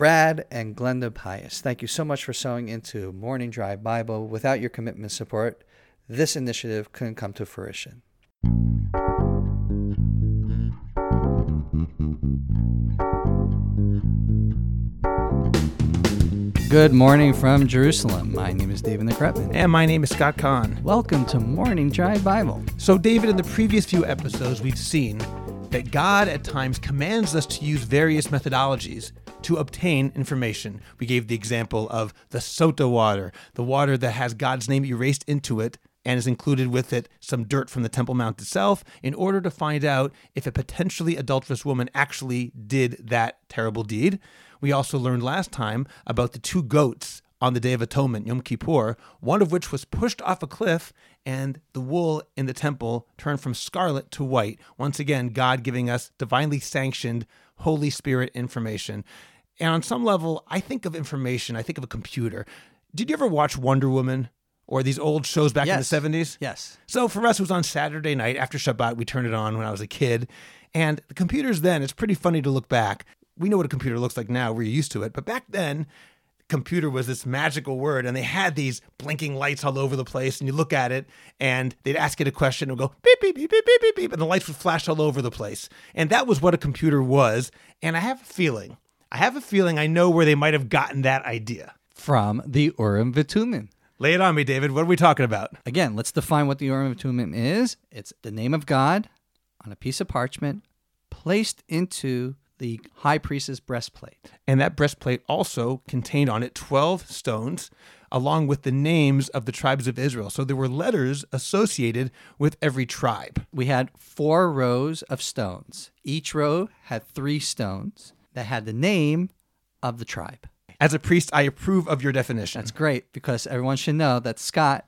Brad and Glenda Pius, thank you so much for sewing into Morning Drive Bible. Without your commitment and support, this initiative couldn't come to fruition. Good morning from Jerusalem. My name is David McCrepman. And my name is Scott Kahn. Welcome to Morning Drive Bible. So, David, in the previous few episodes, we've seen that God at times commands us to use various methodologies to obtain information. We gave the example of the sota water, the water that has God's name erased into it and is included with it some dirt from the Temple Mount itself in order to find out if a potentially adulterous woman actually did that terrible deed. We also learned last time about the two goats on the Day of Atonement, Yom Kippur, one of which was pushed off a cliff and the wool in the temple turned from scarlet to white. Once again, God giving us divinely sanctioned Holy Spirit information. And on some level, I think of information, I think of a computer. Did you ever watch Wonder Woman? Or these old shows back Yes. in the 70s? Yes. So for us, it was on Saturday night after Shabbat. We turned it on when I was a kid. And the computers then, it's pretty funny to look back. We know what a computer looks like now. We're used to it. But back then, computer was this magical word and they had these blinking lights all over the place and you look at it and they'd ask it a question and go beep beep beep beep beep beep beep and the lights would flash all over the place and that was what a computer was and i have a feeling i have a feeling i know where they might have gotten that idea From the Urim Vitumim. lay it on me david what are we talking about Again, let's define what the Urim Vitumim is. It's the name of God on a piece of parchment placed into the high priest's breastplate. And that breastplate also contained on it 12 stones, along with the names of the tribes of Israel. So there were letters associated with every tribe. We had four rows of stones. Each row had three stones that had the name of the tribe. As a priest, I approve of your definition. That's great because everyone should know that Scott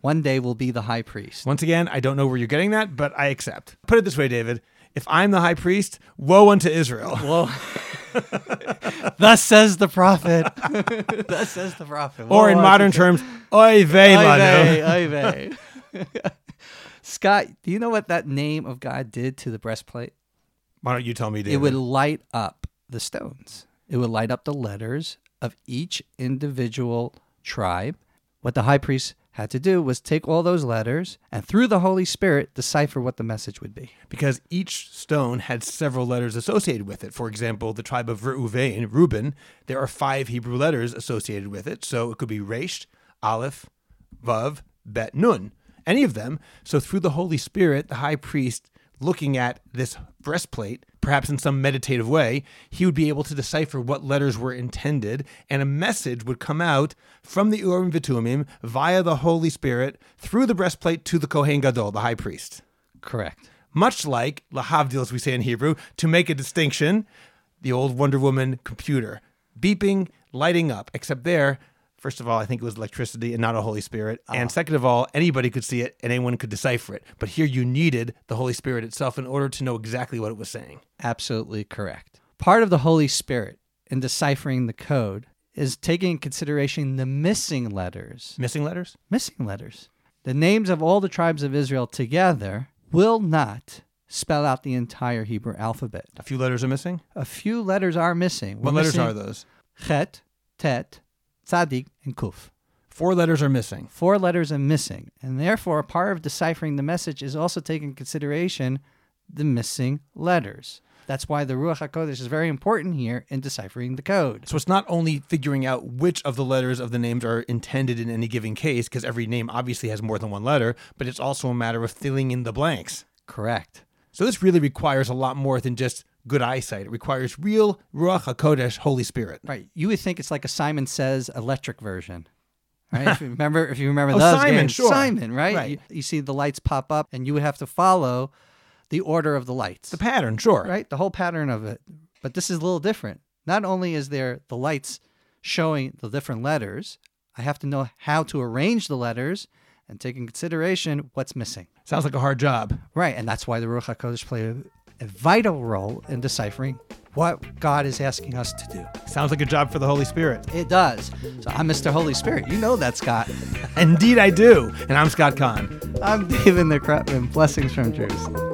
one day will be the high priest. Once again, I don't know where you're getting that, but I accept. Put it this way, David. If I'm the high priest, woe unto Israel. Whoa. Thus says the prophet. Thus says the prophet. Or in modern terms, oy vey, Oy vey, oy vey. Scott, do you know what that name of God did to the breastplate? Why don't you tell me, David? It would light up the stones. It would light up the letters of each individual tribe. What the high priest had to do was take all those letters and through the Holy Spirit decipher what the message would be. because each stone had several letters associated with it. For example, the tribe of Reuven, Reuben, there are five Hebrew letters associated with it. So it could be Resh, Aleph, Vav, Bet, Nun, any of them. So through the Holy Spirit, the high priest looking at this breastplate, perhaps in some meditative way, he would be able to decipher what letters were intended, and a message would come out from the Urim Vitumim via the Holy Spirit through the breastplate to the Kohen Gadol, the high priest Correct. much like lahavdil, as we say in Hebrew, to make a distinction, the old Wonder Woman computer beeping, lighting up. Except there, first of all, I think it was electricity and not a Holy Spirit. Uh-huh. And second of all, anybody could see it and anyone could decipher it. But here you needed the Holy Spirit itself in order to know exactly what it was saying. Absolutely correct. Part of the Holy Spirit in deciphering the code is taking in consideration the missing letters. Missing letters? Missing letters. The names of all the tribes of Israel together will not spell out the entire Hebrew alphabet. A few letters are missing. A few letters are missing. What We're letters missing are those? Chet, Tet, Tzadik, and Kuf. Four letters are missing. Four letters are missing. And therefore, part of deciphering the message is also taking consideration the missing letters. That's why the Ruach HaKodesh is very important here in deciphering the code. So it's not only figuring out which of the letters of the names are intended in any given case, because every name obviously has more than one letter, but it's also a matter of filling in the blanks. Correct. So this really requires a lot more than just good eyesight. It requires real Ruach HaKodesh, Holy Spirit. Right. You would think it's like a Simon Says electric version. Right? if you remember if you remember Oh, those Simon, games. sure. Simon, right? Right. You, you see the lights pop up and you would have to follow the order of the lights. The pattern, sure. right? The whole pattern of it. But this is a little different. Not only is there the lights showing the different letters, I have to know how to arrange the letters and take in consideration what's missing. Sounds like a hard job. Right, and that's why the Ruach HaKodesh play a, vital role in deciphering what God is asking us to do. Sounds like a job for the Holy Spirit. It does. So I'm Mr. Holy Spirit. You know that, Scott. Indeed, I do. And I'm Scott Kahn. I'm David the Blessings from Jerusalem.